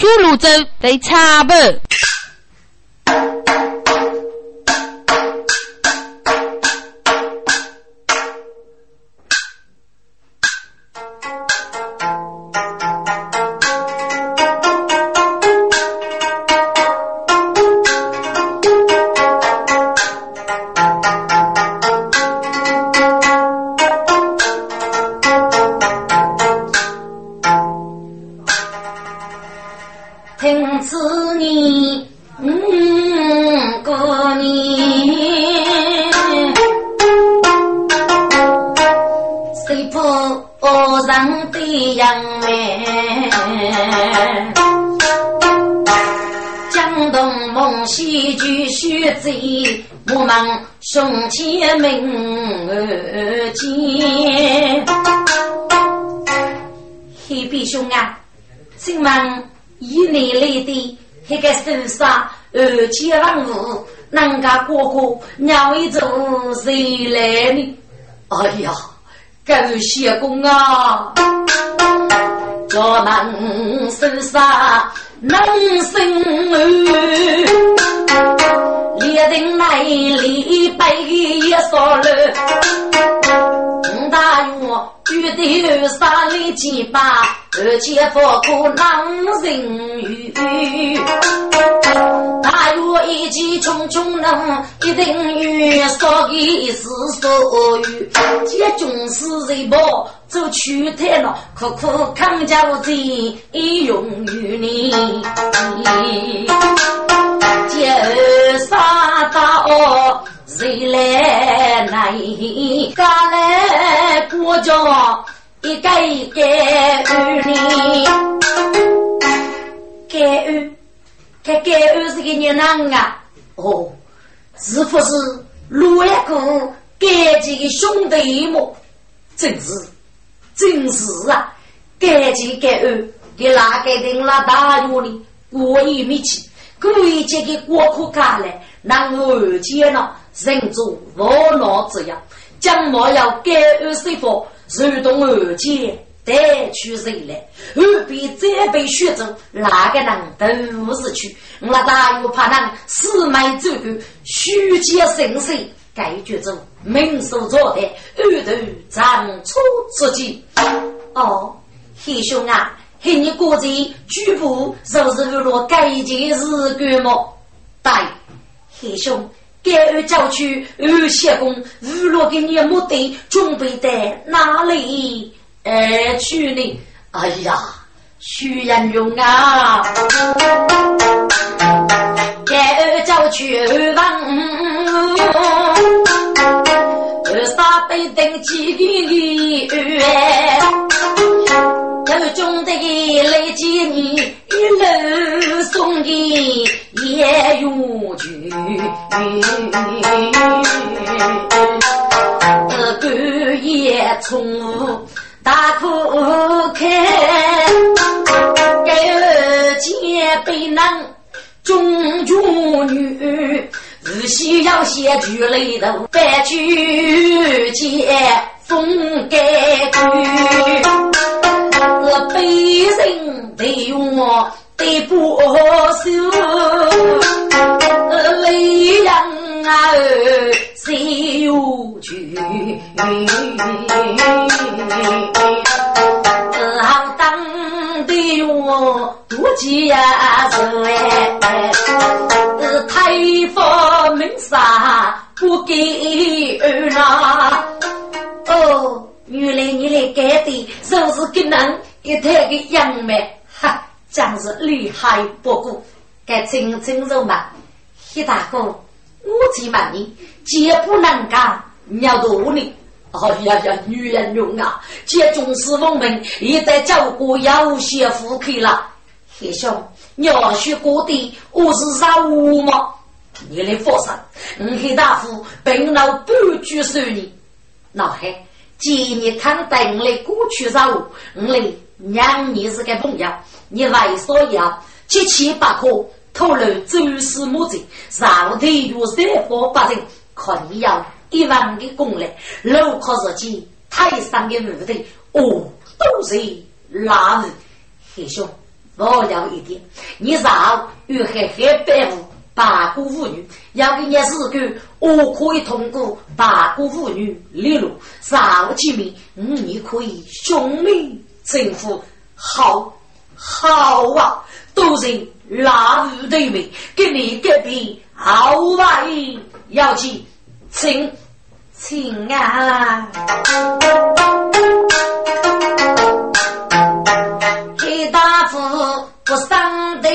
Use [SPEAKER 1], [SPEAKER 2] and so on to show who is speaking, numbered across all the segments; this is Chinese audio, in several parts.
[SPEAKER 1] 苏鲁州被查捕。
[SPEAKER 2] 能生儿。列人来里百一少了，五大月遇得三里几把，而且佛可能人语。大约一骑匆匆能，一定有少一时所遇。这军师人报走去太了，苦苦扛家我这一用于你。二杀到谁来来？家来国家一个一个儿女，盖儿，盖盖儿是个娘娘啊！哦，是不是陆一个盖几个兄弟么？真是，真是啊！盖几盖儿给哪个定了大院里过一米去？故意借给过客赶来，让我见了人做无脑之样，将莫要改二师傅，如动二姐带去人来，二比再被选中，哪个人都是去。我大又怕人四门走狗，虚假神神，该决中明手做的，二头长出自己。哦，黑兄啊！黑你国在举步，是不是为了改一件事干么？对，黑兄，该二郊区二谢公，娱乐给你的目的准备在哪里而去呢？哎呀，徐仁勇啊，该二郊区二房，二三百等几个月。手中的来接你，一路送你也有去。半夜从大哭开，二姐被难中中女，日夕要写句泪头，白去接风盖去。我被人对我对不收，泪人啊，谁有去？好当的我不接受哎，太佛门杀不给儿啦，哦。原来你来改的，真是个人一台的杨梅，哈，真是厉害不过。该真真肉嘛，黑大哥，我只问你，绝不能干，你要多呢？哎呀呀，女人用啊，这重视我们，也在照顾有些妇客了。黑兄，你要学过的，我是啥物吗？你来放心，我黑大夫本老不拘束你，老黑。今你看待我的过去任务，我来让你是个朋友，你为所要七七八可透露蛛丝马迹，上头有三方八人，看你要一万的功力，路靠自己太上的目的，哦，都是拉人。黑兄，我了一点，你上与海海百户八股妇女，要给你四个，我可以通过八股妇女列入上几名，嗯，你可以兄妹政府好好啊，都是拉入对面，给你隔壁好吧？要去请请啊！黑大夫不上的，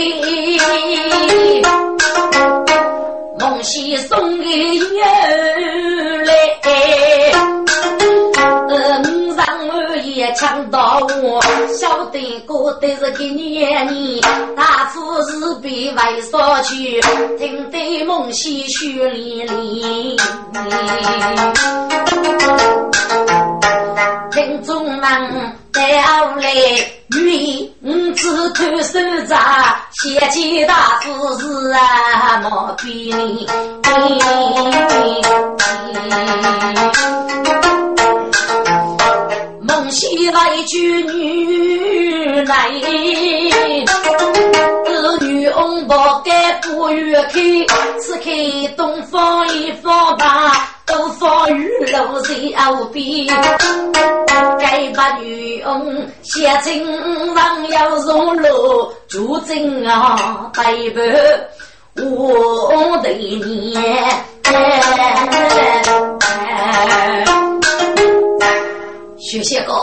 [SPEAKER 2] 梦溪送给女来。也抢到我，晓得过得是个年年，大夫是被外所去，听得梦溪血淋淋。听众们到来，女五子看手札，写起大夫是啊毛笔哩。西来娶女来，儿女翁不该不愿开，只看东方一方大，东方雨露在后边。该把女翁写进上要上路，就真啊背叛我的年。学些个，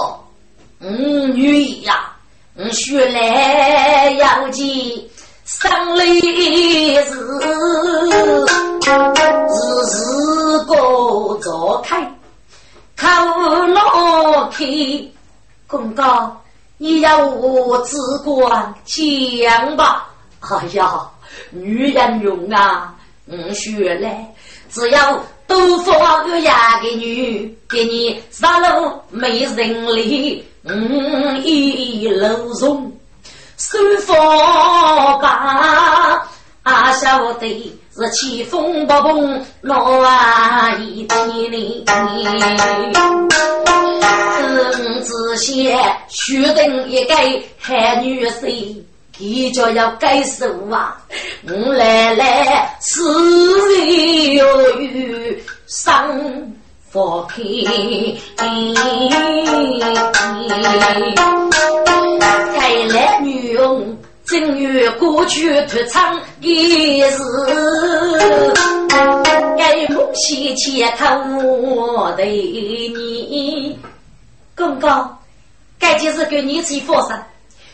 [SPEAKER 2] 嗯，女呀，嗯，学来要记生理日，日日过早开，考老开，公告你要我只管讲吧。哎呀，女人用啊，嗯，学来只要。都放个呀个女，给你杀了没人理，嗯，一路中收放吧，啊晓得是起风不碰老啊一天里，嗯，只些须等一个海女婿。一脚要改手啊！我来来，四月有雨上花开。该来女佣正月过去脱仓也是，该梦西前看我的你。公公，该就是给你去佛山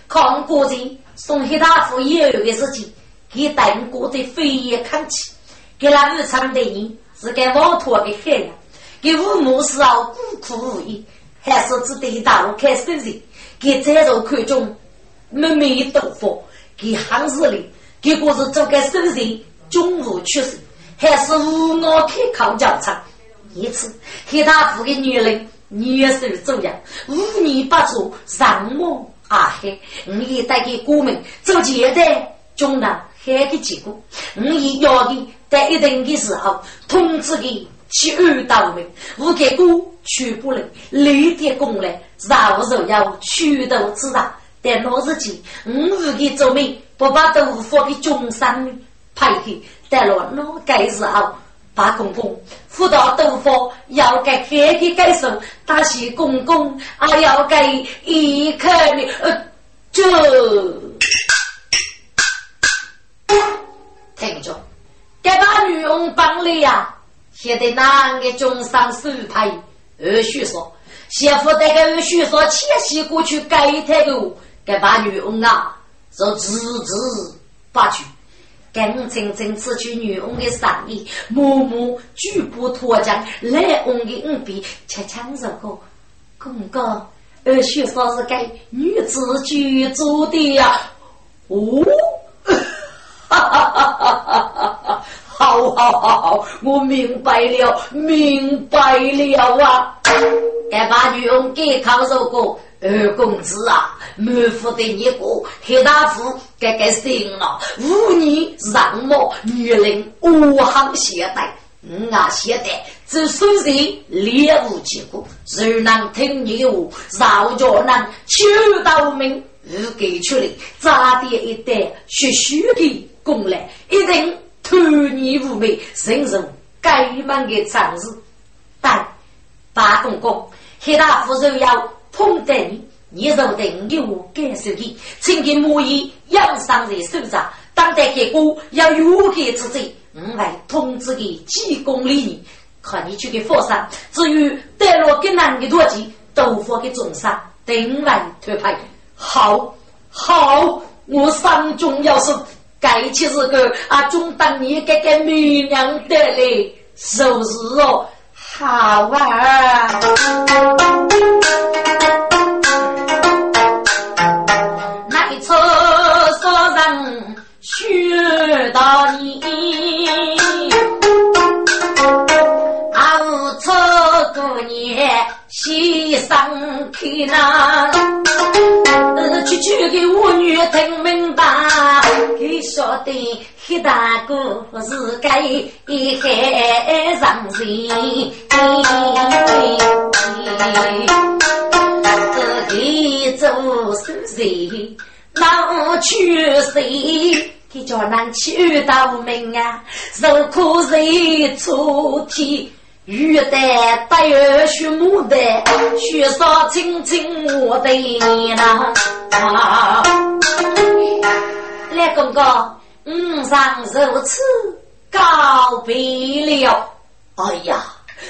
[SPEAKER 2] 看过人。送黑大夫也有个事情，给等过的飞也看起，给那日常的人是给王托的海呀，给父母是要孤苦无依，还是只得大陆开手人，给这种看中妹妹斗法，给行市里，结果是做个生人，中午去世，还是无脑开考教场，一次黑大夫的女人女手走样，五年不做上莫。啊嘿！我也带给哥们做接待，中南海的结果，我也要的在一定的时候通知的去安到位，我给过去不能立点功来，然后要取得知道。但老日间，我五给做媒，不把豆腐给中山派去，带了那该时候。八公公辅导豆腐要给开的改手，大喜公公还要给一颗的呃，这听着，该把女佣帮了呀，现在那个中上手牌？二叔说，媳妇带个二叔说，迁徙过去改台的，该把女佣啊，说字字八句。跟真正此去女翁的生意，默默举步脱缰，来翁的五笔，恰恰如果公公，二叔说是给女子居住的呀。哦，哈哈哈哈哈哈！好好好，我明白了，明白了啊！该把女翁给考受过。二公子啊，满腹的一个黑大夫，该该醒了。五年让我女人无行携带，嗯啊携带，这虽然猎物结果，谁能听你话，绕着能求到命，如给出来，扎点一袋血虚的功来，一定贪你无美，深入该门的常识。但八公公，黑大夫人要碰得你，你若定有感受的，请给母仪养伤在手上，当代给过要有给之罪，我来通知给几公里你，看你去给？佛上。至于带落给？男的多钱，都发给中山，定来推派。好，好，我三中要是该起是个啊，中当你给个美娘得嘞，是不是哦？好啊！西上去那，句句给我女听明白，给说的。黑大哥是该海上人，这里做是谁？哪去谁？给叫南去到门啊，受苦人出天，玉带带儿学牡丹，雪少青青我的娘啊！来公公。五上如此告别了，哎呀，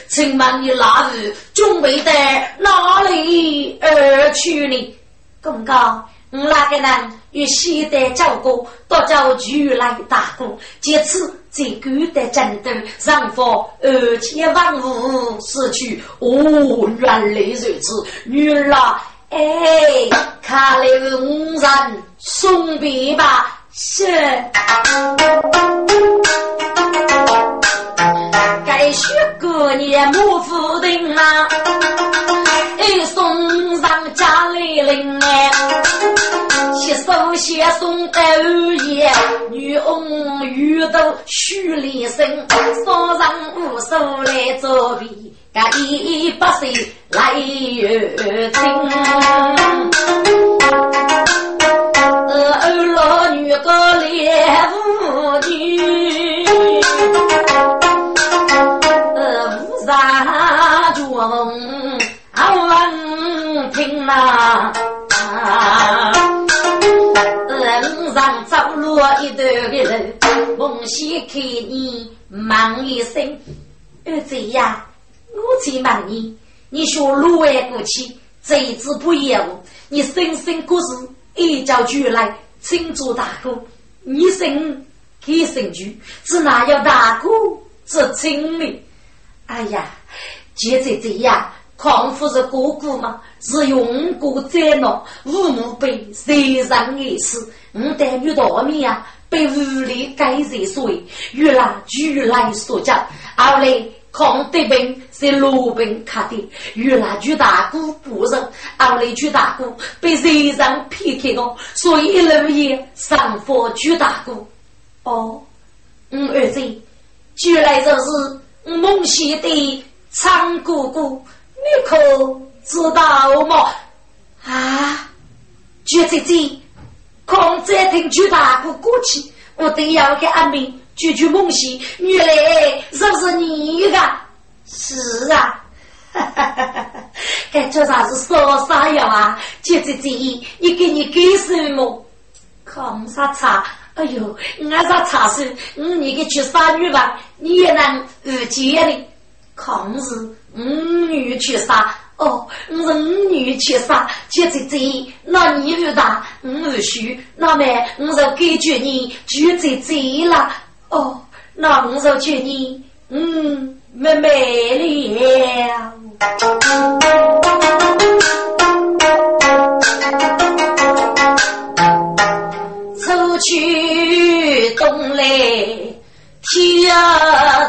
[SPEAKER 2] 请问你那日准备到哪里而去呢？公公，我那个人与西代交过，多叫如来大哥，借此在古代争斗，上访二千万物失去。哦，原来如此，女儿，哎，看来五人送别吧。是，该学过年莫夫定啊，洗手先送到夜，女翁遇到许连生，送上五手来作陪，该一百岁来有情。二老女个恋妇女，五山中啊闻听呐，上走路一头的人，梦西看你忙一声，儿子呀，我在忙你，你学路外过去，这次不业务，你生生可是。一叫出来，请做大哥，你生给生主，只哪有大哥这亲呢？哎呀，就这这样，况夫是哥哥嘛，是用过在闹，父母被谁上也是，我带女大米呀，被屋里改热水，原来居来所讲，后来。抗德兵是罗兵卡的，原来朱大哥不认，后来朱大哥被贼人骗开了，所以一路也上访朱大哥。哦，我儿子，原来就是孟西的长哥哥，你可知道吗？啊，朱姐姐，空再听朱大哥过去，我都要给阿明。句句梦醒，原来这是你个。是啊，哈哈哈哈哈！该做啥子烧啥药啊？姐姐姐，你给你给什么？抗啥茶？哎呦，我啥茶是？我你给去杀女吧，你也能遇见的。抗日，五女去杀。哦，我是五女七杀。七姐姐，那你遇大，我虚，那么我是感觉你姐姐姐了。哦，那我就劝你，嗯，没没了。出去东来天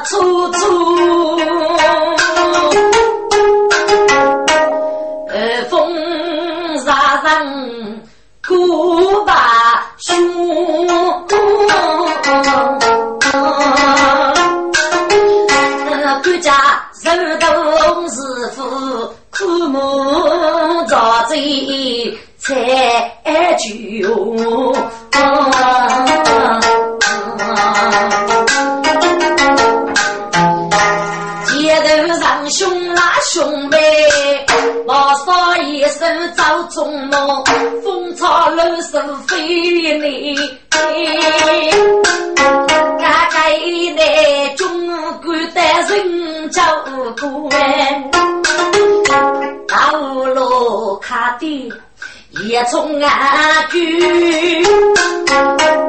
[SPEAKER 2] 初初，呃，把胸，各家人都是否苦母遭罪才穷？街头上兄拉兄妹，老少。手掌中摸，风潮露水飞你。家家一代忠肝的人叫官，老罗卡的也从啊舅，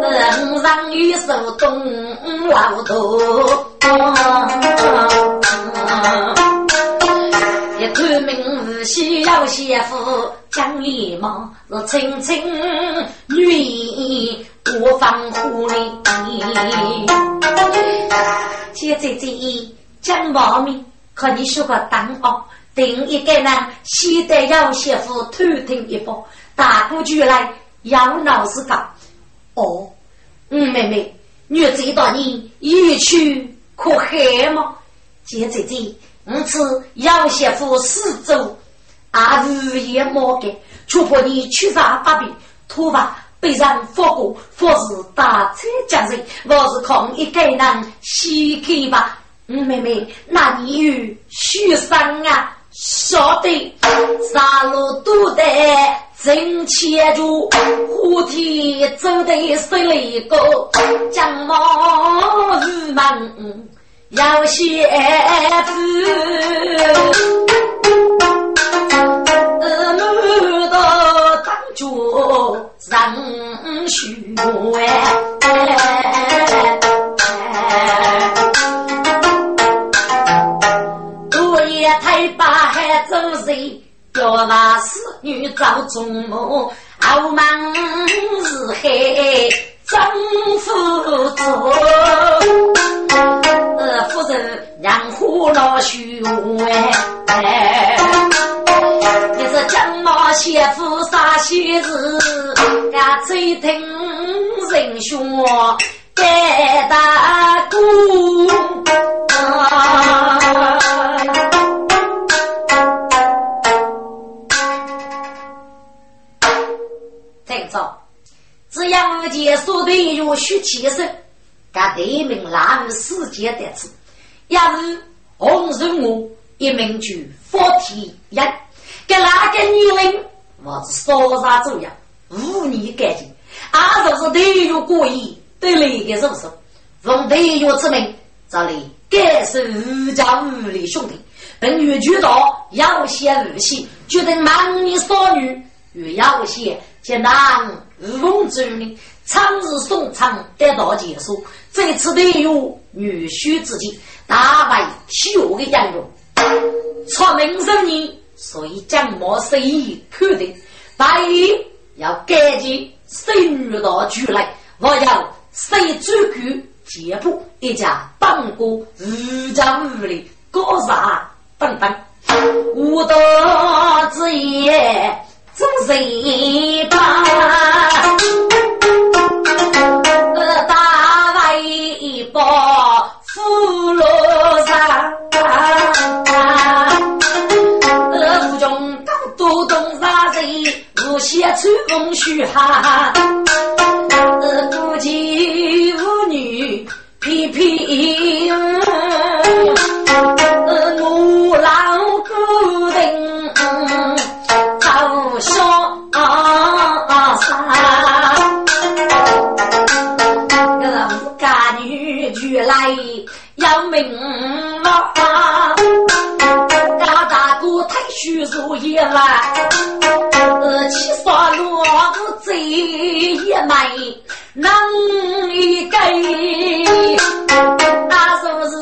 [SPEAKER 2] 人上一手东老头。一看名字需要媳妇，讲礼貌是清清女我防护你。姐姐姐，讲毛命，看你说个当哦，定一个呢先得要媳妇偷听一波，大过就来要闹事搞。哦，嗯，妹妹，你知道你一去可害吗？姐姐姐。因此，要媳妇四周，啊日夜莫干，除怕你去杀八病，突发被人发过，或是打车将人，我是空一个人稀客吧。嗯，妹妹，那你有许生啊？晓得，杀戮都得真切住，虎体走得十里高，将毛日满。要写字，上学，多也太把还走谁？叫那侍女找中母，傲慢是黑丈夫做。夫人让虎老修哎，江毛媳妇啥喜事？俺最听人说盖大姑。再走，只要结束的有许气势。噶对名拉入世界得子，一是红人我，一名举佛体人。给哪个女人，我是烧杀重要，无你干净。俺就是对月过意，对那个入手。奉对月之命，这里该是五家五里兄弟。本月举道要先入戏，决定满你少女与要先艰难无风之女。长日送长得到结束，这次得有女婿之计，大为起我的杨勇，出名声人，所以将莫随意看的，白衣要赶紧深入到局来，我要谁主管节步，一家当过日家屋里高啥等等，无道之言总是把。无限春风雪哈，呃，不见妇女皮皮，呃，我老古人早上山。来要命了！高大哥太虚弱一来，七杀罗子贼一枚能一个，那说是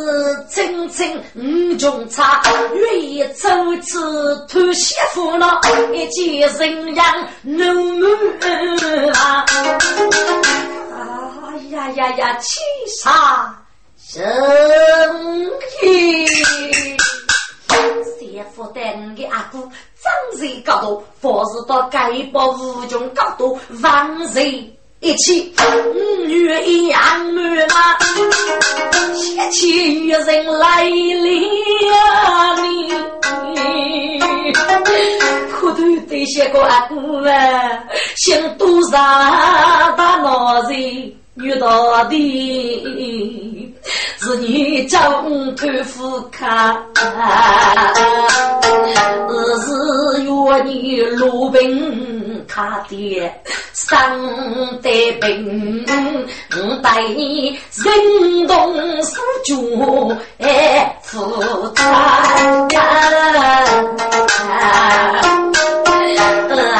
[SPEAKER 2] 清清五中差，愿意走次偷媳妇了，一见人样怒目啊！哎呀呀呀，七杀！生意，媳妇带你的阿哥，长在高度，佛是到盖宝无穷高度，万人一起，五女一样满嘛，贤妻与人来了你，可头得些个阿哥啊，想多少大老人。遇到的是你将头夫看，是约你罗宾他的生得病，带你人动手脚哎负担。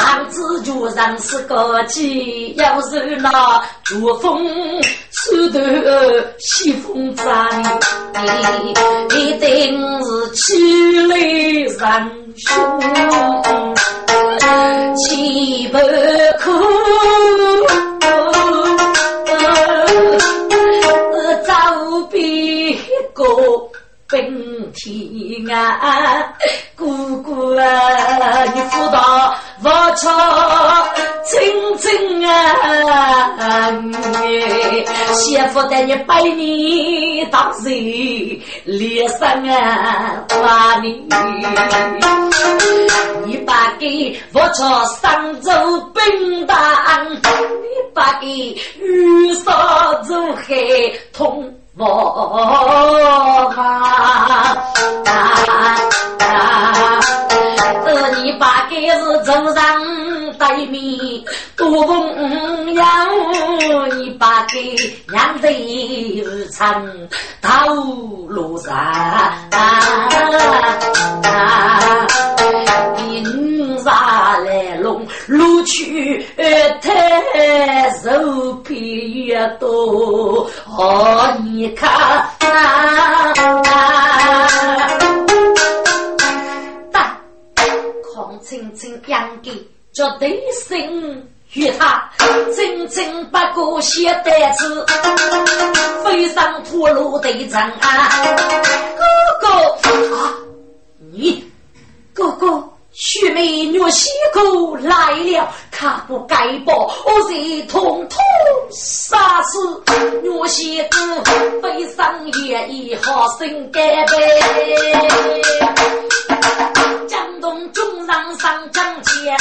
[SPEAKER 2] 儿子就上是个鸡，要是那珠峰出头西风山，一定是气力上凶，气不可，早比个。冰天啊，姑姑啊，你辅导我操，真真啊，媳妇带你拜年当人脸上啊，把你，你把给我操上州冰当，你把给玉嫂走海通。我啊，呃，你把该是走上对面多朋友，你把给两对成道路上，兵杀来龙，路去太肉皮多，哦，你看，但况青青养的绝对胜于他，真正不过写单词，飞上土路对阵啊，哥哥啊，你哥哥。许美女西姑来了，他不该报，我是统统杀死。女西姑悲伤也已好生干杯。江东中上上江前，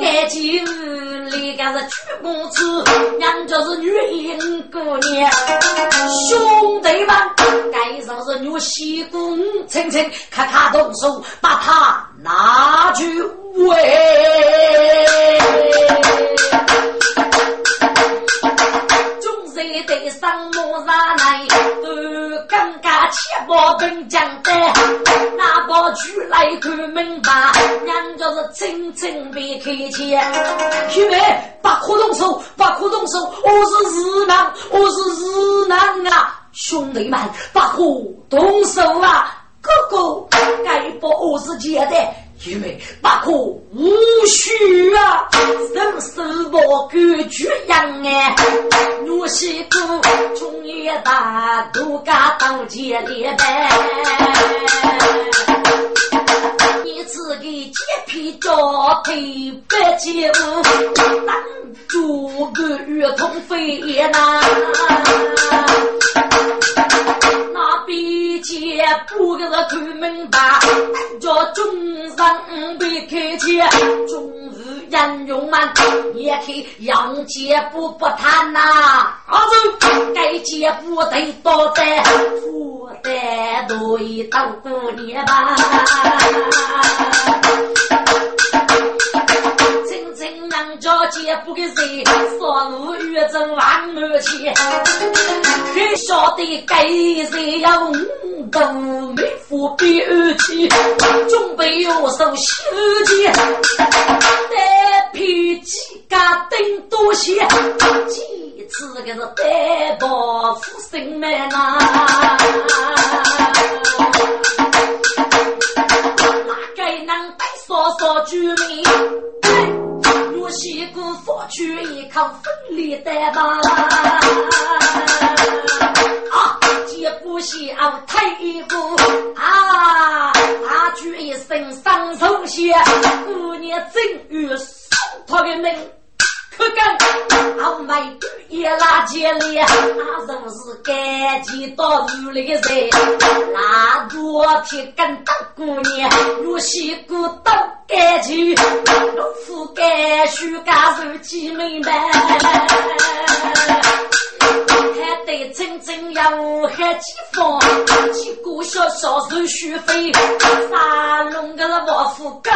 [SPEAKER 2] 该几日里个是屈公子，娘家是女英姑娘，兄弟们该上是女西姑，轻轻咔咔动手把他。拿去喂，众人得上马上来，都刚刚切包本将的，拿包出来看门吧，娘家是真正别客气。兄弟，把可动手，把可动手，我是日男，我是日男啊！兄弟们，把可动手啊！哥哥，该把我是接的，因为不可无须啊，人生我感觉样哎，我西哥从一大都家当接连呗，你自己洁皮脚腿白洁无，当主个月通飞燕呐。不个是看门吧，叫众生别开解，终日人用满，也去杨姐不不贪呐。儿子，该接不得多在，负担多一道过年吧。也不给谁，说路越正万而去，还晓得该谁要五斗没福比二去，准备要收西钱，单皮几家顶多些，几次个是带包富生命呐，哪个能带少少居民？西姑佛去一口分离的吧，啊，接不下太姑啊，啊，举一身上手血，姑娘正欲送他的命。可干，阿妹也拉结咧，阿人是赶紧到屋里的人，拉多天跟大姑娘，若西姑当干净，老夫干须干手几明白，还得真正真要海几方，几个小小手续费，沙龙个王府改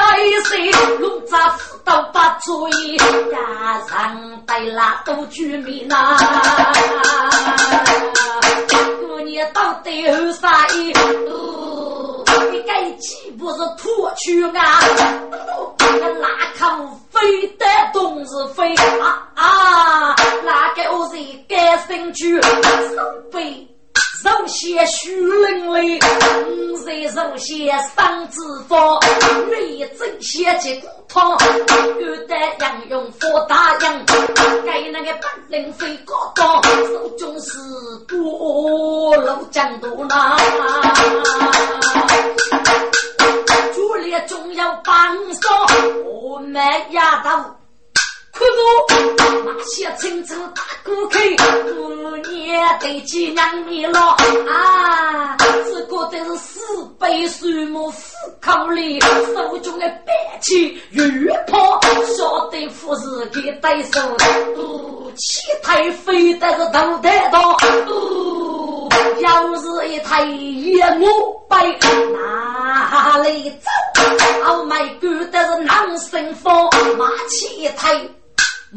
[SPEAKER 2] 谁？龙扎斧刀把主意，压上带拉都居民呐。过年到底后啥意？岂不是脱去啊？那拉口飞得东是飞啊啊！那个我是该生去手背。首先虚灵灵，五岁首先生脂肪，女正先接骨汤，有的杨用佛大洋，该那个本领飞高高，手中是多路江多难，主力中要帮手，我们丫头。可我，那些青州大哥客，过年得几两米了啊！只觉得是四倍水母虎口里，手中的白旗越跑，晓得富士给对手，气太飞得是头太大，要是一台野马背，哪里走？好卖狗的是狼生风，马起一台。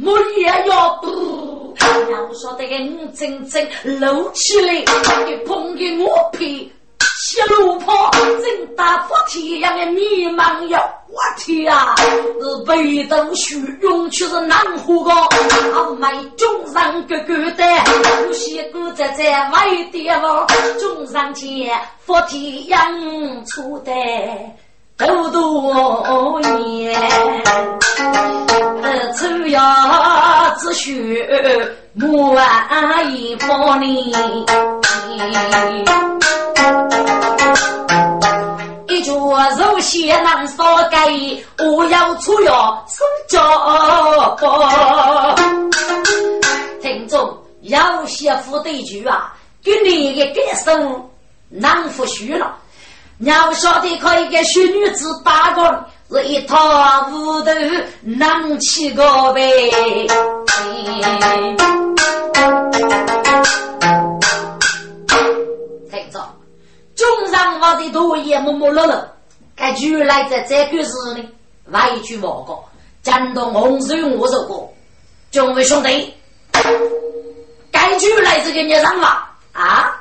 [SPEAKER 2] 我也要赌，要说得个你真正露起来，你碰给我皮，小路跑，真大破天样的迷茫哟！我天啊，是北斗虚涌却是南湖高，阿妹中上哥哥的，有些哥在在外地方，中上前佛天样出的。多多年，呃，抽牙只需木碗一包里，一桌肉馅难烧盖，我要出药送家宝。听众要写副对句啊，给你一个感受难复虚了。要晓得，可以给小女子打工，是一套屋头能起个呗。听着，中上我的多也默默落落，该句来在这个时呢，来一句报告，讲到洪水我这个，众位兄弟，该句来这个你上吧啊，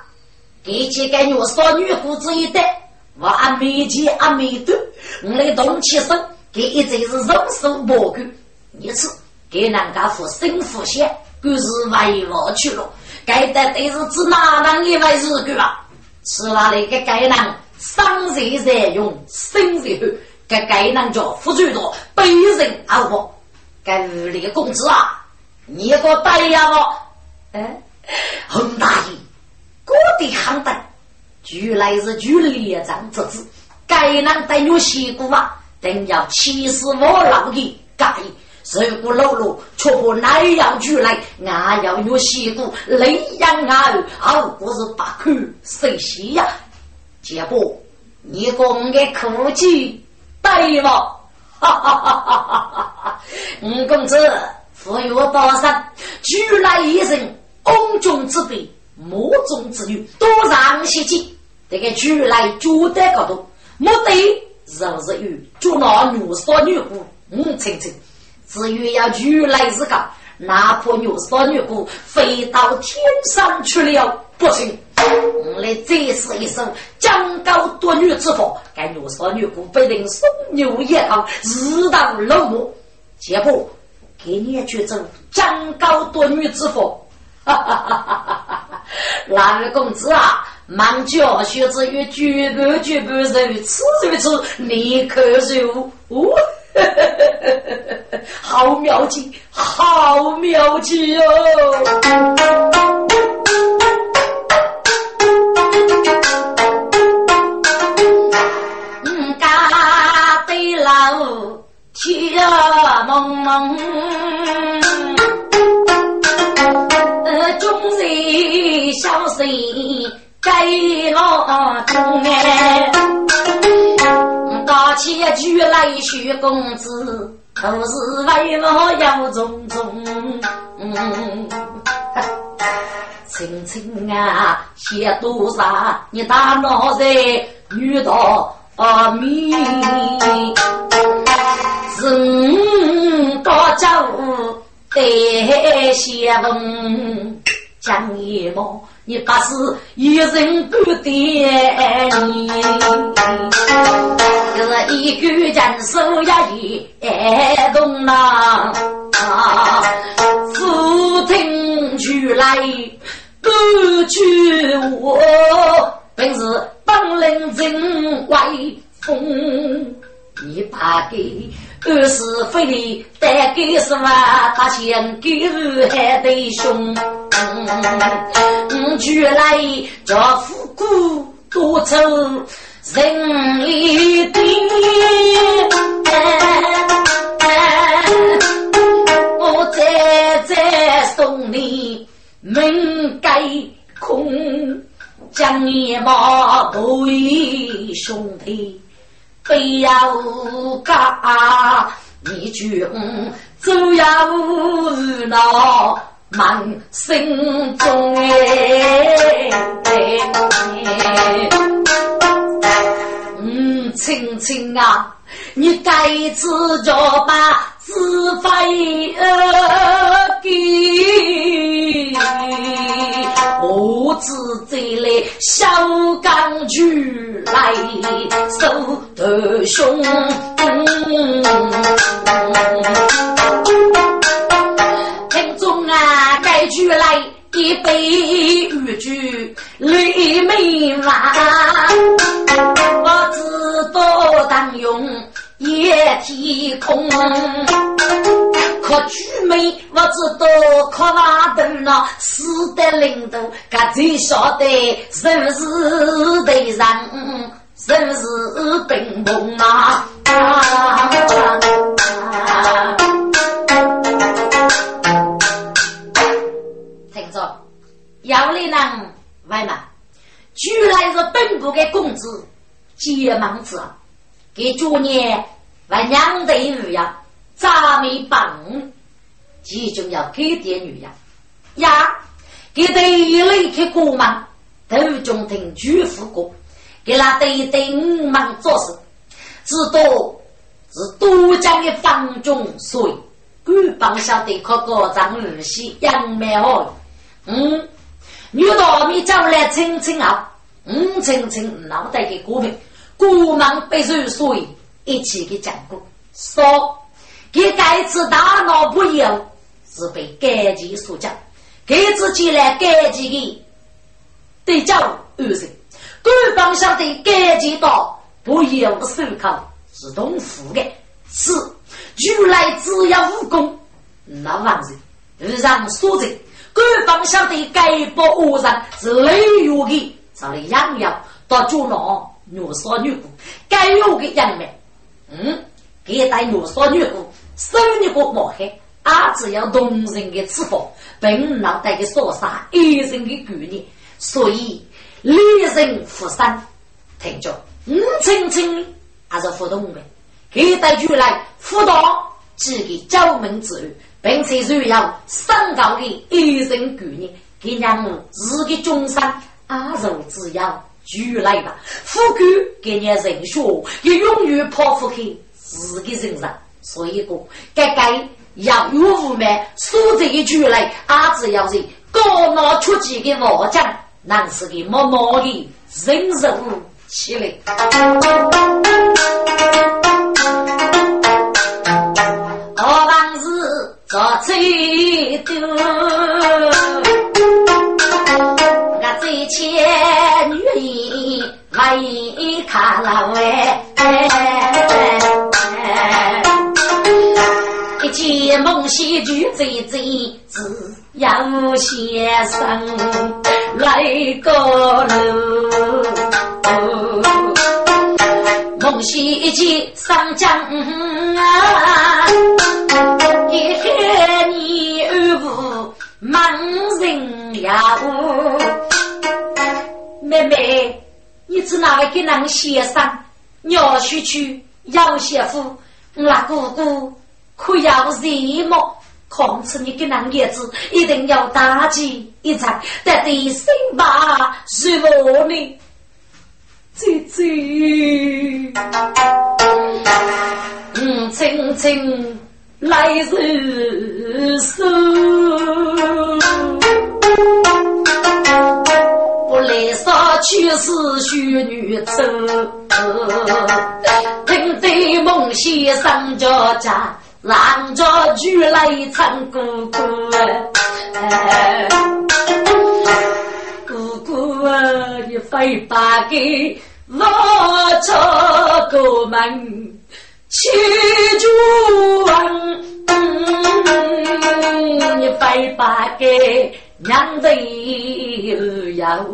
[SPEAKER 2] 给几个女少女胡子一戴。我阿没钱阿没多，我来动起手，给一直是人手不够，一次给人家付生付险，更是为我去了。该得都是指哪能一回事个啊？是那里个该人生财在用，生在后，该该人叫付最多，被人熬活。该屋里的工资啊，你个带呀我？嗯，洪大爷，我的行当。原来是举列张之子，该能带有西姑啊，定要气死我老的该。如果老路却不那样举来，俺要有西姑雷阳俺，后果是不可谁西呀？结果你讲的科技对吗？哈哈哈哈哈哈！五公子富有多山，举来一人，宫中之辈，莫中之女，多让些计。这个举来举的高度，目的就是与捉拿女少女姑五层层。至于要举来是个，哪怕女少女姑飞到天上去了，不行。我来展示一首江高夺女之法，该女少女姑被人送牛也好，日当落幕。结果给你去走江高夺女之法，哈哈哈哈哈哈！那位公子啊！忙教学子与举步举步如此如此，立刻入哦，好妙计，好妙计哦！嗯，家对老天蒙蒙，你。给老东哎，打起句来学公子，都是为我要种种。青青啊，写多少？你大脑袋遇到阿弥，人高家务得先锋，讲一毛，你不是一人孤单你，就是一个人手一爱动囊，福听出来。不惧我，本是本领真威风。你把给二是非的带给什么？他先给还得凶。嗯，居来这富贵多愁人一定。我再再送你。门盖空，将你把对兄弟不要干，你军走要闹满心中哎，嗯，青青啊，你该知着吧。自费而给，我自在来小钢锯来手头凶。听众啊，该锯来一杯玉酒泪眉弯，我知道当用。夜天空，可举眉我知道，可瓦头那死的领导，他最晓得人是对人，人是冰崩啊！听着，要你能外嘛？居然是本部的公子，急忙子。给主年为娘的女呀，咱们帮，其中要给点女呀呀，给对一去过忙，头中听主妇过，给那对对五忙做事，知道是都江的房中水，官帮晓得可高张儿媳杨梅好，嗯，女大米走来亲亲啊，嗯，亲亲脑袋给过命。古忙被入水，一起给讲过，说给该次大脑不有，是被该级所讲，给自己来该级的对照二人，官方晓得该级到不有手铐是同付的，是如来只要武功，那王人日让所罪，官方晓得该不恶人是雷雨的，上来养养到主脑。女少女姑，该有的人们，嗯，给带女少女姑，生一个毛孩，啊，只要动人的翅膀，本脑袋的烧杀，一人的骨力，所以利人负伤，听着，嗯，轻轻还是互动的，给带出来辅导几个教门之后，并且需要上高的一人骨力，给让自己终身阿如之要。就来吧，富贵给你人学，也永远跑不开自己身上。所以讲，该该要有无门，说这一句来，阿只要是高拿出几个毛将，那是个默默的人受起来。最最子杨先生来个喽，梦溪一见上江啊，一看你二五忙人呀妹妹。你只哪位给人先生？要许去要媳妇，那姑姑可要什么？况且你跟那叶子一定要打击一场，得第三把是我呢，姐姐，嗯，青青来日收。不来杀去是虚女子，听得梦先生家家，让着举来唱姑姑，姑姑啊，你非把给我做个门去住你非把给。娘子要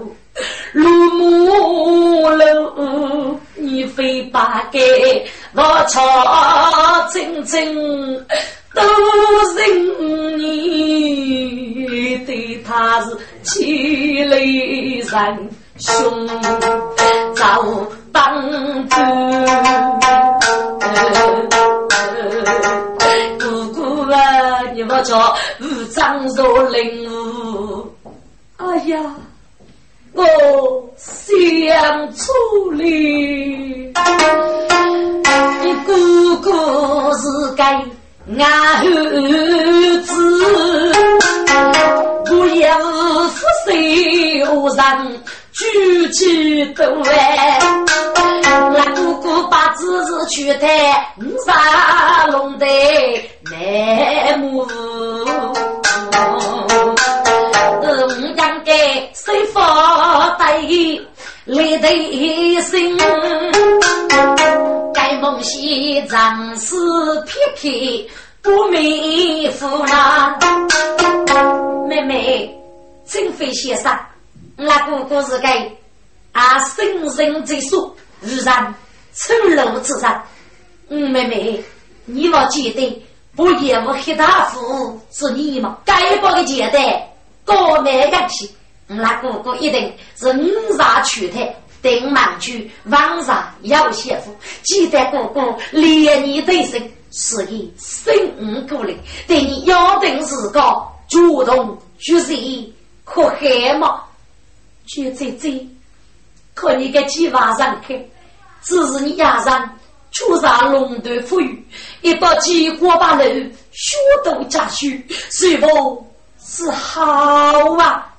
[SPEAKER 2] 入木楼，你非把给我操真真都认你，对他是气雷人兄，早帮助。姑姑啊，你莫叫五脏若灵。哎呀，我想出来，你哥哥是个俺儿子，不要负谁无人举起头来，那哥哥把子子去的沙龙的内幕。谁发对泪对心？该梦西长是撇撇不美夫啦。妹妹，真非先生，那哥哥是该啊，生人之所，自然丑陋之人。嗯，妹妹，你要记得，不业务黑大夫是你吗？该报的简单，高难干起。那哥哥一定是五杀去台，顶忙去王上要媳妇，记得哥哥连你对身，是以生五过来，对你要定是个主动举手，可害吗？就这这，可你个计划上看，只是你压上出上龙头富裕，一把鸡火把楼，血都加血，是不？是好啊！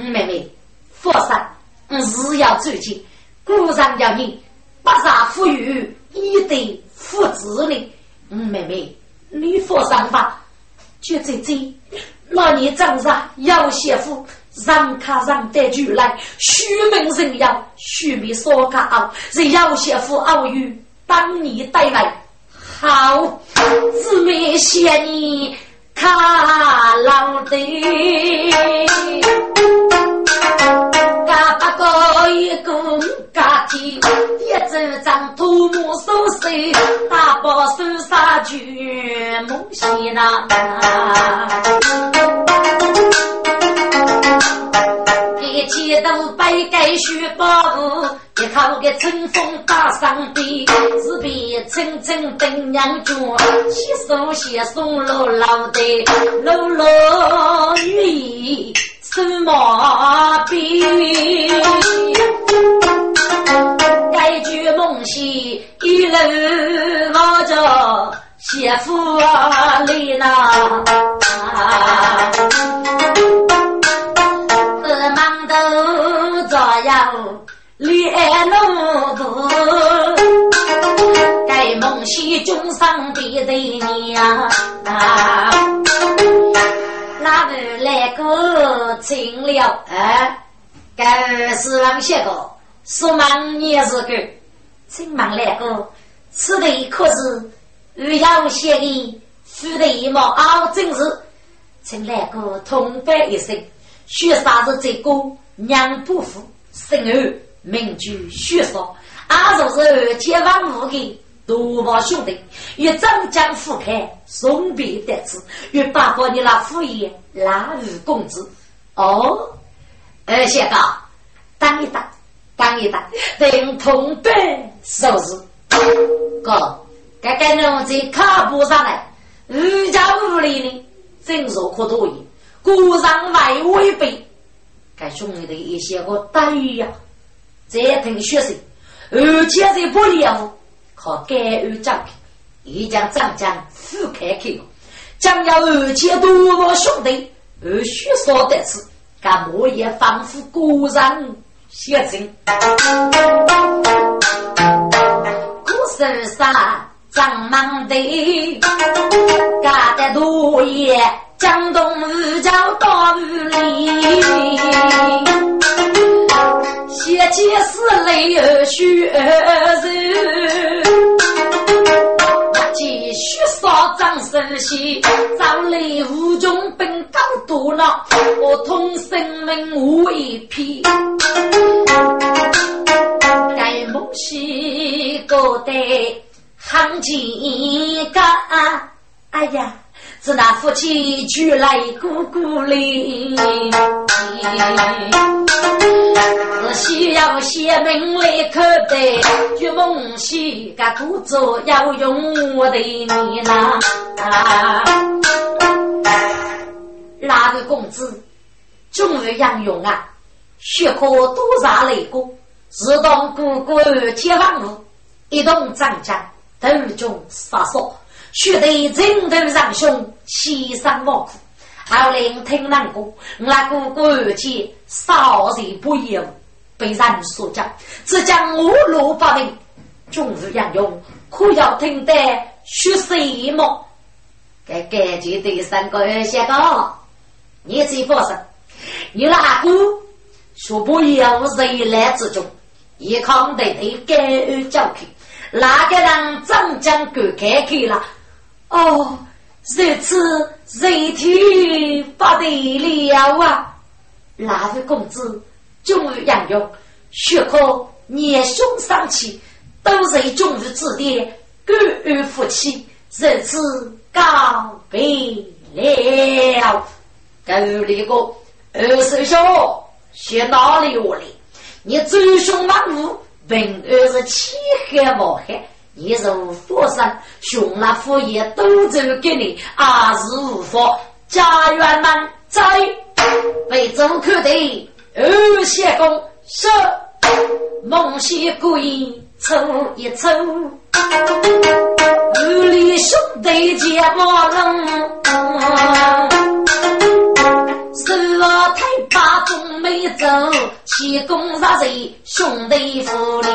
[SPEAKER 2] 嗯，妹妹，佛山，嗯，是要走进，古上要你不杀富裕，一对父子呢。嗯，妹妹，你佛山吧，就这这，那你长上要媳妇，让卡让得出来，虚名人要虚名所靠，是要媳妇偶遇，当你带来，好，姊妹谢你。卡老的，一阵阵土木收拾，大包手杀全梦西呐。一切都白盖雪包一口个春风打上边，只比层层灯娘脚，洗手洗松落老的，落落雨什么边？该句梦戏一路望着媳妇来呐。连路途，该梦西中上的人呀，哪个来个请了？啊，该是王写个，说忙也是个，请忙来个，此地可是遇要写的，须得一毛二真是，请来个同伴一声，学啥子这个娘不服，生儿。名句虚说，阿就是前方无给多宝兄弟，与张江富开送别得知，与爸爸你那副业拉与公子。哦，二先生，等一等，等一等，等同伴收拾。哥，该该侬在卡布上来，五家屋里呢，真若可多言，故上外违背。该兄弟的一些个对呀，再听学生，而且是不了，靠改而涨，一将长江覆开口，将要而且多么兄弟，而须说得此，干莫也仿佛故人。写真，古时上张忙的，干得多也。江东日照到日里，写起诗来儿须儿柔，继续少张生息，朝来无穷本高多恼，我同生命无一匹，该梦是个得行几个，哎呀！是那夫妻娶来姑姑来，是需要写名来可得，绝梦西个故作要用我的你呐。哪个公子终于杨勇啊？血可多杀雷公，自动姑姑解放路，一动长江，头中杀手。须得人头让兄牺牲莫苦，好令听难过。那个国家少人不由，被人所讲，只将我路不明，终日杨勇，可要听得血色么？该感觉对三个写个，你最放心。你那个说不由人来之中，一康得对感恩交给，那个人怎将狗开开了？哦，这次人体不得了啊！那位公子终于养用，血可年兄丧气，都是终于指点，感恩夫妻，这次告别了。告那个二师兄，学哪里我来？你走凶满路，本二是欺害冒害。一如佛山，熊那佛爷都走给你，二是无法家园们在被周口的二仙公是梦溪故意抽一抽，二里兄弟结马龙。手啊，太把中没走，七公杀贼，兄弟福利。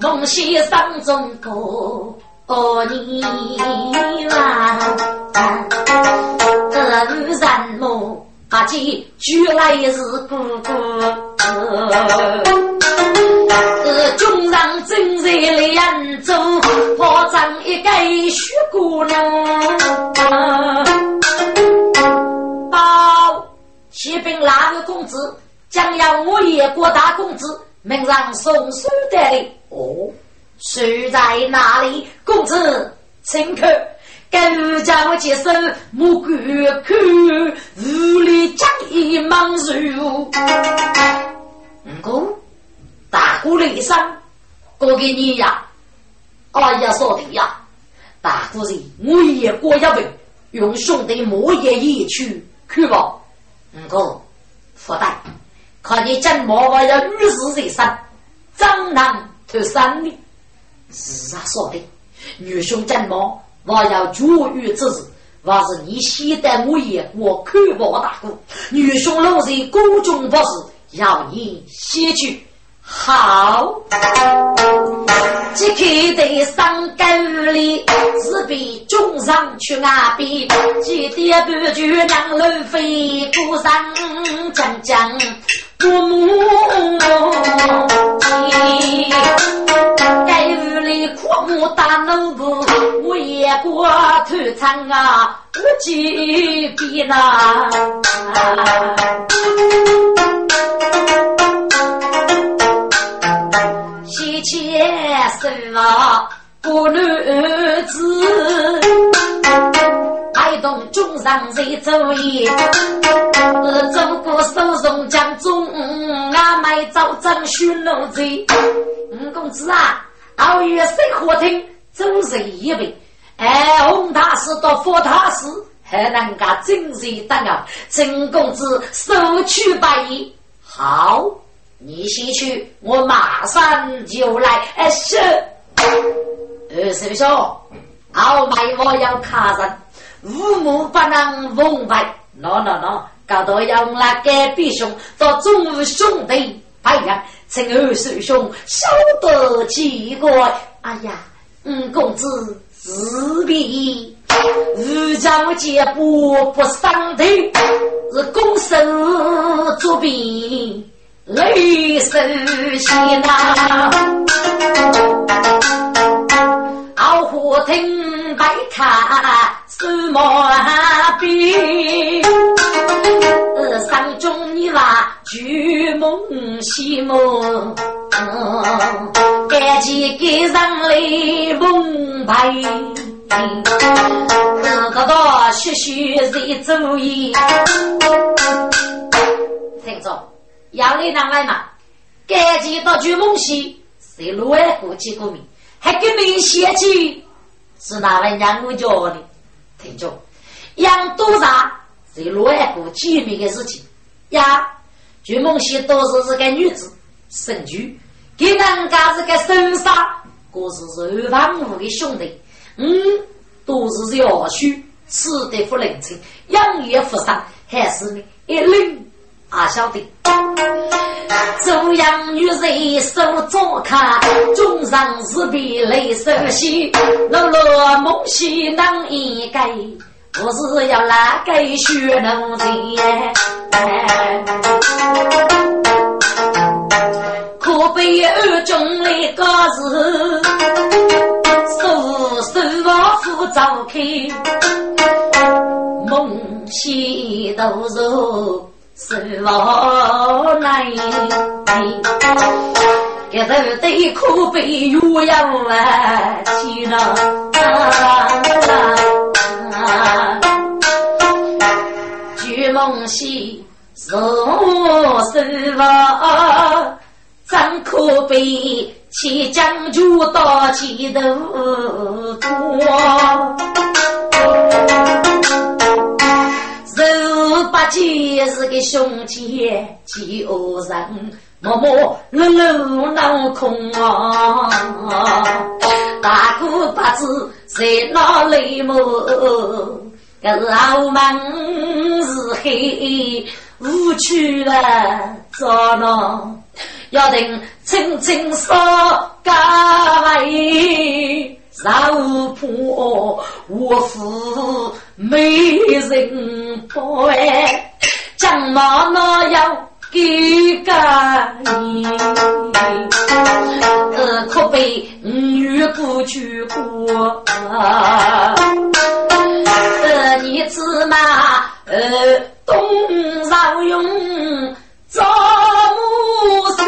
[SPEAKER 2] 梦溪山中过你啦，这人么？阿姐居来是哥哥。是军上正在两州，炮仗一盖血姑娘。报，启禀哪个公子，将要我爷国大公子，命让送书的哩。哦，书在哪里？公子，请看。跟家我接生，莫敢看，屋里将一忙如。嗯，大哥雷声，过给你呀！哎呀，说的呀！大夫人，我也过一问，用兄弟莫言一去去吧。嗯哥，福大，看你怎么我要与世人生，怎能脱生命？是啊，说的，女兄怎么我要绝育之日，还是你先带我爷我看望大哥。女兄老在宫中不是，要你先去。好，即刻得上沟里，自比中上去那边，几点半就让路飞过上江江，不母该屋里阔木大农夫，我也过头长啊，不几遍呐。生啊，不男子，爱动中上谁主意？中国手中将中，阿妹早争许奴才。五公子啊，二月生火听，周日一杯，哎，洪大师到佛大师，还能够真实得了。陈公子收取百亿，好，你先去，我马上就来。哎，是。二师兄，后面我要卡人，父母不能奉陪。喏喏喏，搞到要那隔壁兄到中午兄弟拜呀，请二师兄晓得奇怪。哎呀，五公子自闭，日将结不不伤头，是雷声响呐。老虎听白看什么边？山中你话举梦西梦，赶紧给上来蒙白。这个到学学在注意。听着，要你哪来嘛？赶紧到举梦西，在路外过几个名。还给你写起，是哪位娘我教的？听着，养多大是罗一个机密的事情呀。朱梦溪都是是个女子，生驹，给人家是个生杀，可是是二房五的兄弟，嗯，都是要许死得不认真，养也不上，还是呢一领。阿晓得，中央女人手早看，中上是比雷手细，落落梦西能一改，我是要哪个学能人？可悲二中来个是，手手往复早开，梦西都是。是无奈，这日得苦悲鸳鸯啊去了。举梦溪若是我，怎可悲？且将就到前头多。八姐是个兄弟，几恶人，默默碌碌闹空啊！大哥不知在哪里么？这是澳门是黑，无趣了咋弄？要等青青少家位。老婆，我夫没人陪，将妈妈要给个你，呃，可被女不去过，呃，你芝麻，呃，东上用。赵母心，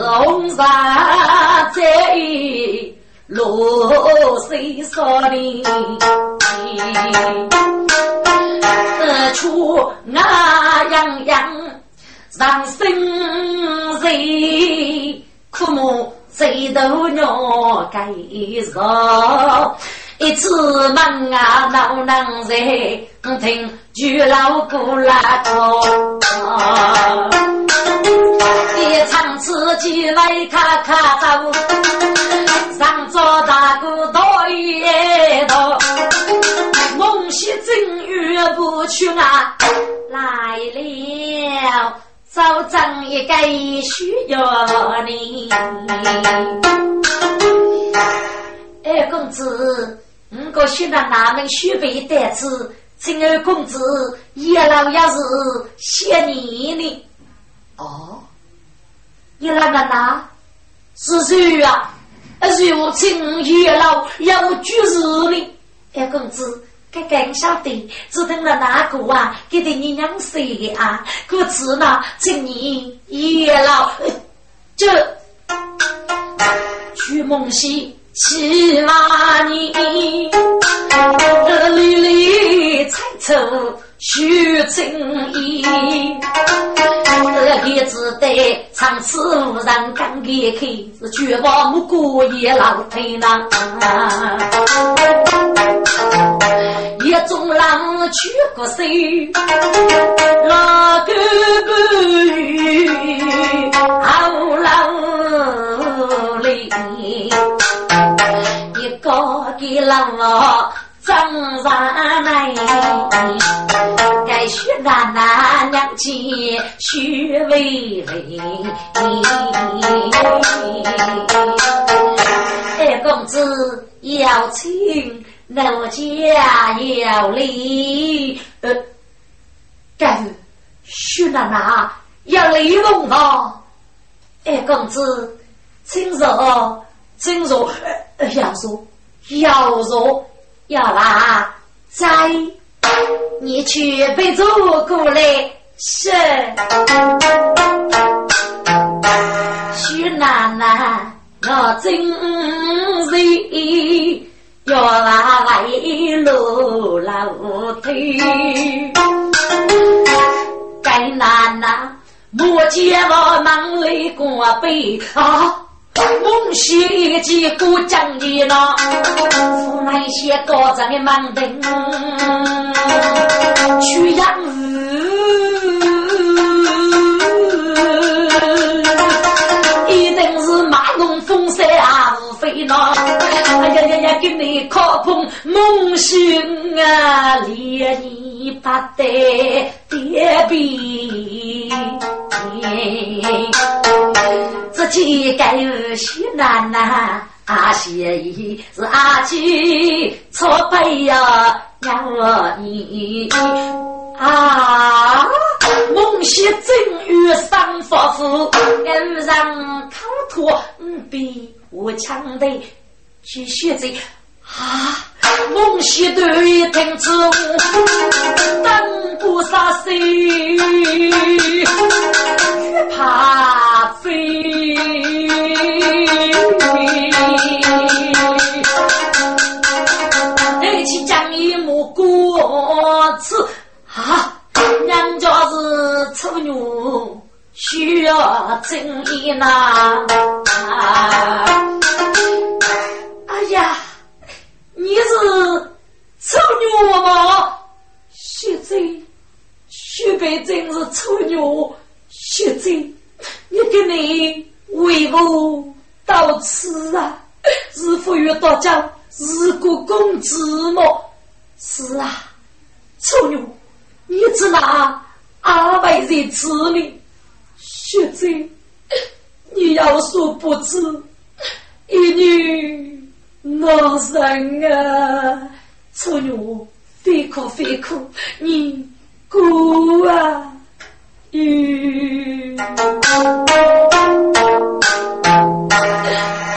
[SPEAKER 2] 红纱在露水少林，得出那样样上生人，苦莫谁都鸟该受。一次忙啊，闹能在听巨老姑拉唱，一场自己来卡卡走，上座大哥多一多，梦西正月不去啊，来了，早长一个需要你，哎，公子。五个学了哪门学背单子？请二公子一老要是谢你呢？哦，一老那那是谁啊？如今一老要举事呢？二公子，该干晓得，只等了哪个啊？给的你娘谁啊？可是呢，请你一老这去梦溪。起码你，里里采出徐正义，这个只得长此无人敢离开，是绝望木过也老太郎。一种狼去过手，老狗不语，好老个给狼啊！张三奶，该学那那娘亲学微微。二公子要亲，奴家要礼。呃，该是学那那要礼奉啊。二公子，请坐，请坐。要说，要说。要啦，在你去备走过来是徐奶奶要真是要啦来路楼梯，该奶奶莫见我忙里过背啊。梦溪一记过江的那，是那些高张的盲灯去养鱼，一定是马龙风山啊，无非那，哎呀呀呀，给你靠碰梦醒啊，连你不得爹比。自己该有些难呐，阿些姨是阿姐错配呀，让我你啊，梦溪正月三夫妇，偶然考托嗯比我强的去学这啊。梦溪对听此等不杀谁，越怕飞。一起讲一幕故事啊，人家是处女，需要正义呐。啊哎呀！你是丑女吗？现在徐北真是丑女，现在你跟你为母到此啊，是否有大家是个公子么？是啊，丑女，你知哪阿妹在此里？现在你要说不知，一女。老人啊，丑女，非哭非哭，你哭啊！吁，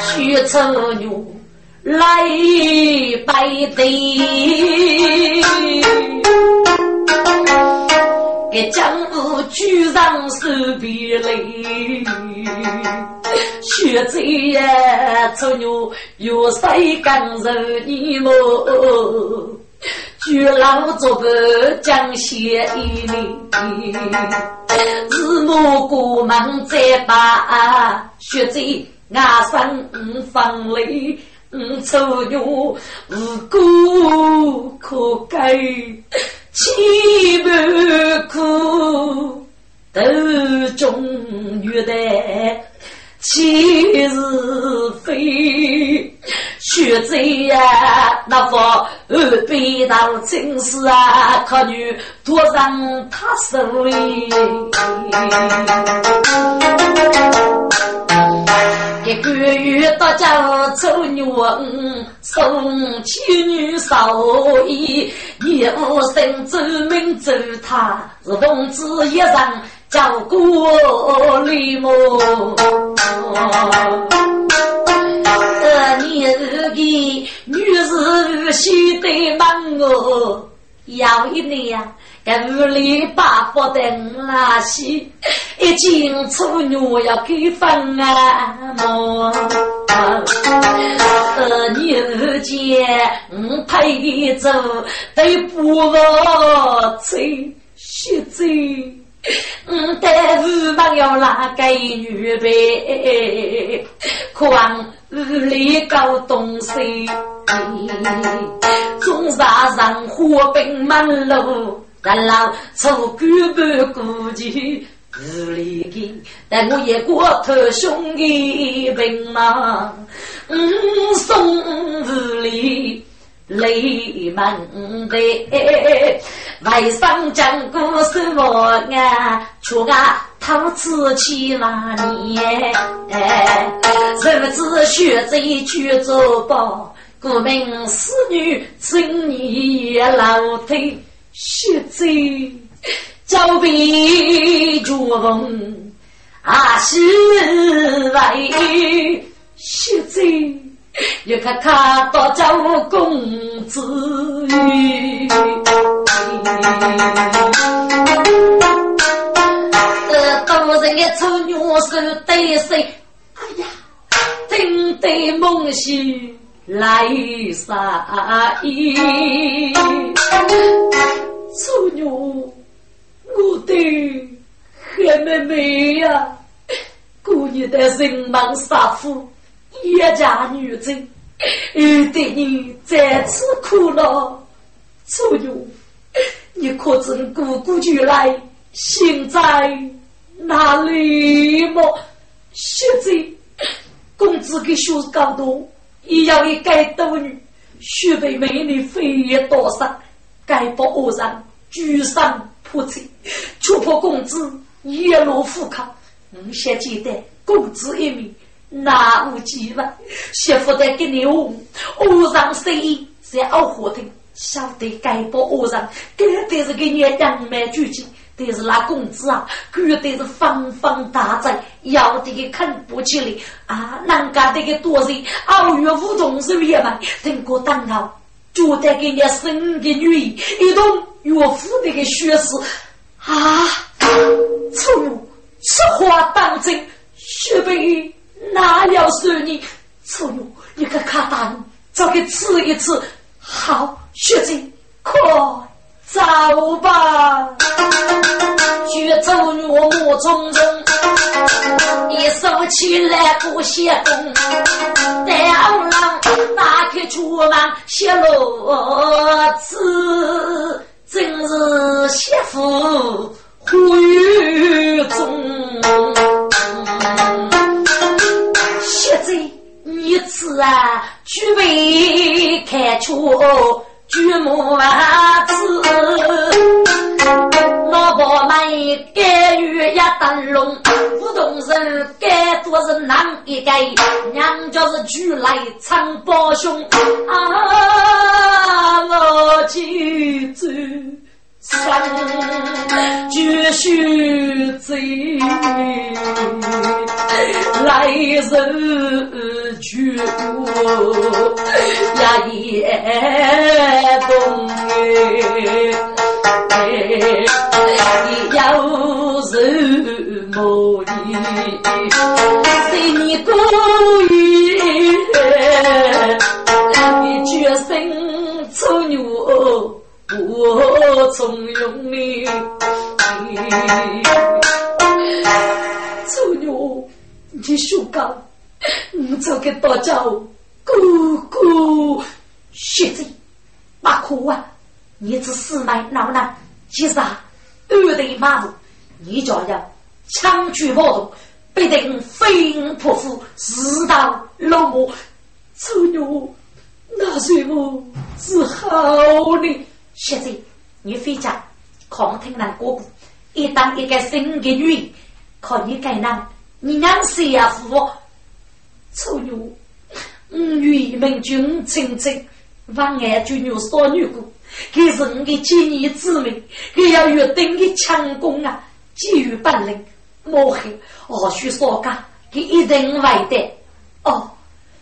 [SPEAKER 2] 许丑女来拜地。给江湖举上手臂嘞，血债呀，丑女有谁敢惹你么？举老做个江县里，日暮过门再把血债压上房里。嗯，丑女无辜可改。七百苦，都终于的七是非，学贼呀，那副二背道真是啊，可女托上他手里。一个月到家丑女送妻女少衣，业务生走命走他，是同志一人叫过李某。呃，你是个女士，须得忙我。有一年呀，在屋里把不得那些，一进处女要给分啊么？呃，你见我陪走，都不我催，学走。嗯，但是朋友哪个预备？渴望屋里搞东西，中山上火并满路，咱老出干不顾及屋里的，但我也过头兄弟兵嘛，嗯，送屋里。雷门的。外甥讲故事我啊，出啊陶瓷器那年，日子学着去做包，顾名思女真你老腿学着交臂竹风啊是外学着。又看看到家公子，呃，当人的丑女是对谁？哎呀，真对梦醒来撒意。丑女，我的黑妹妹呀，姑娘的人忙杀夫。一家女子，有的你再次苦恼，楚玉，你可曾姑姑就来？现在哪里么？现在公子给学高多，一样一该斗女，学被美女飞越多少，该不恶人举上破财，戳破公子一路富康。我先记得公子一名。那无计吧，媳妇在给你问，偶上生意在熬火的，晓得该不偶上，绝对是给你扬眉举起，但是那公子啊，绝对是方方大财，要得个看不起来啊！人家这个多人，二月五动是也嘛，等过当好，就得给你生个女儿，一动岳父那个学士啊，错，此话当真，学备。那要是你，错误一个卡单，找个吃一次，好学子，快走吧。学走我目匆匆，一手起来不歇工，带二郎打开出门写落字，真是媳妇呼吁中。现在你次啊，举杯开出举母子，老婆们该与一灯笼，不动人该多是男一个，娘家是举来唱宝兄啊，我记住。生绝须醉，来日绝呀也懂哎，要是莫依，随你故意，你决心丑女。我从容你，丑女，你说讲，你这个大招，姑姑，学子，马苦啊！你这四妹闹呢？其实啊，二对马路，你就要枪举暴动，必定飞蛾扑火，自导落幕。丑女，那谁我是好呢？现在你回家，狂听那歌舞，一当一个新的女，看你该男，你娘谁也服。丑女，五女明君清清，望爱就女少女姑，这是我的见义之命，这要约定的强攻啊，基于本领，莫黑何须说干，给一定会的。哦，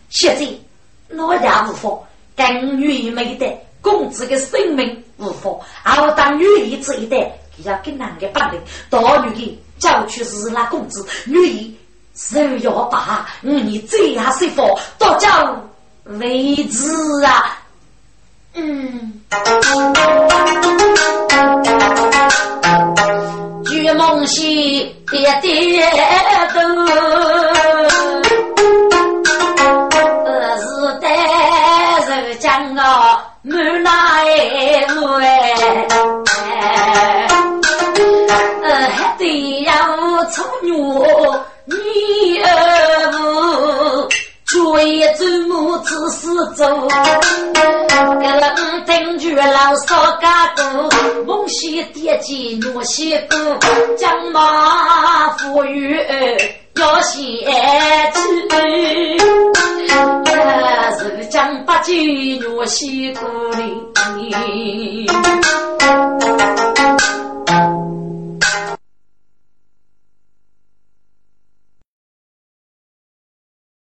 [SPEAKER 2] 现在我家无法跟女没得公子的生命。无妨。我当女医这一代，要跟男的绑定，大女的叫去是那工资，女医是要把，你这样说法，多叫为止啊！嗯，举梦溪跌跌都，从牛你儿妇。作业周末只是做，个人听住老少家多，梦西惦记我西哥，将马富裕要先去，是将八戒我西哥哩。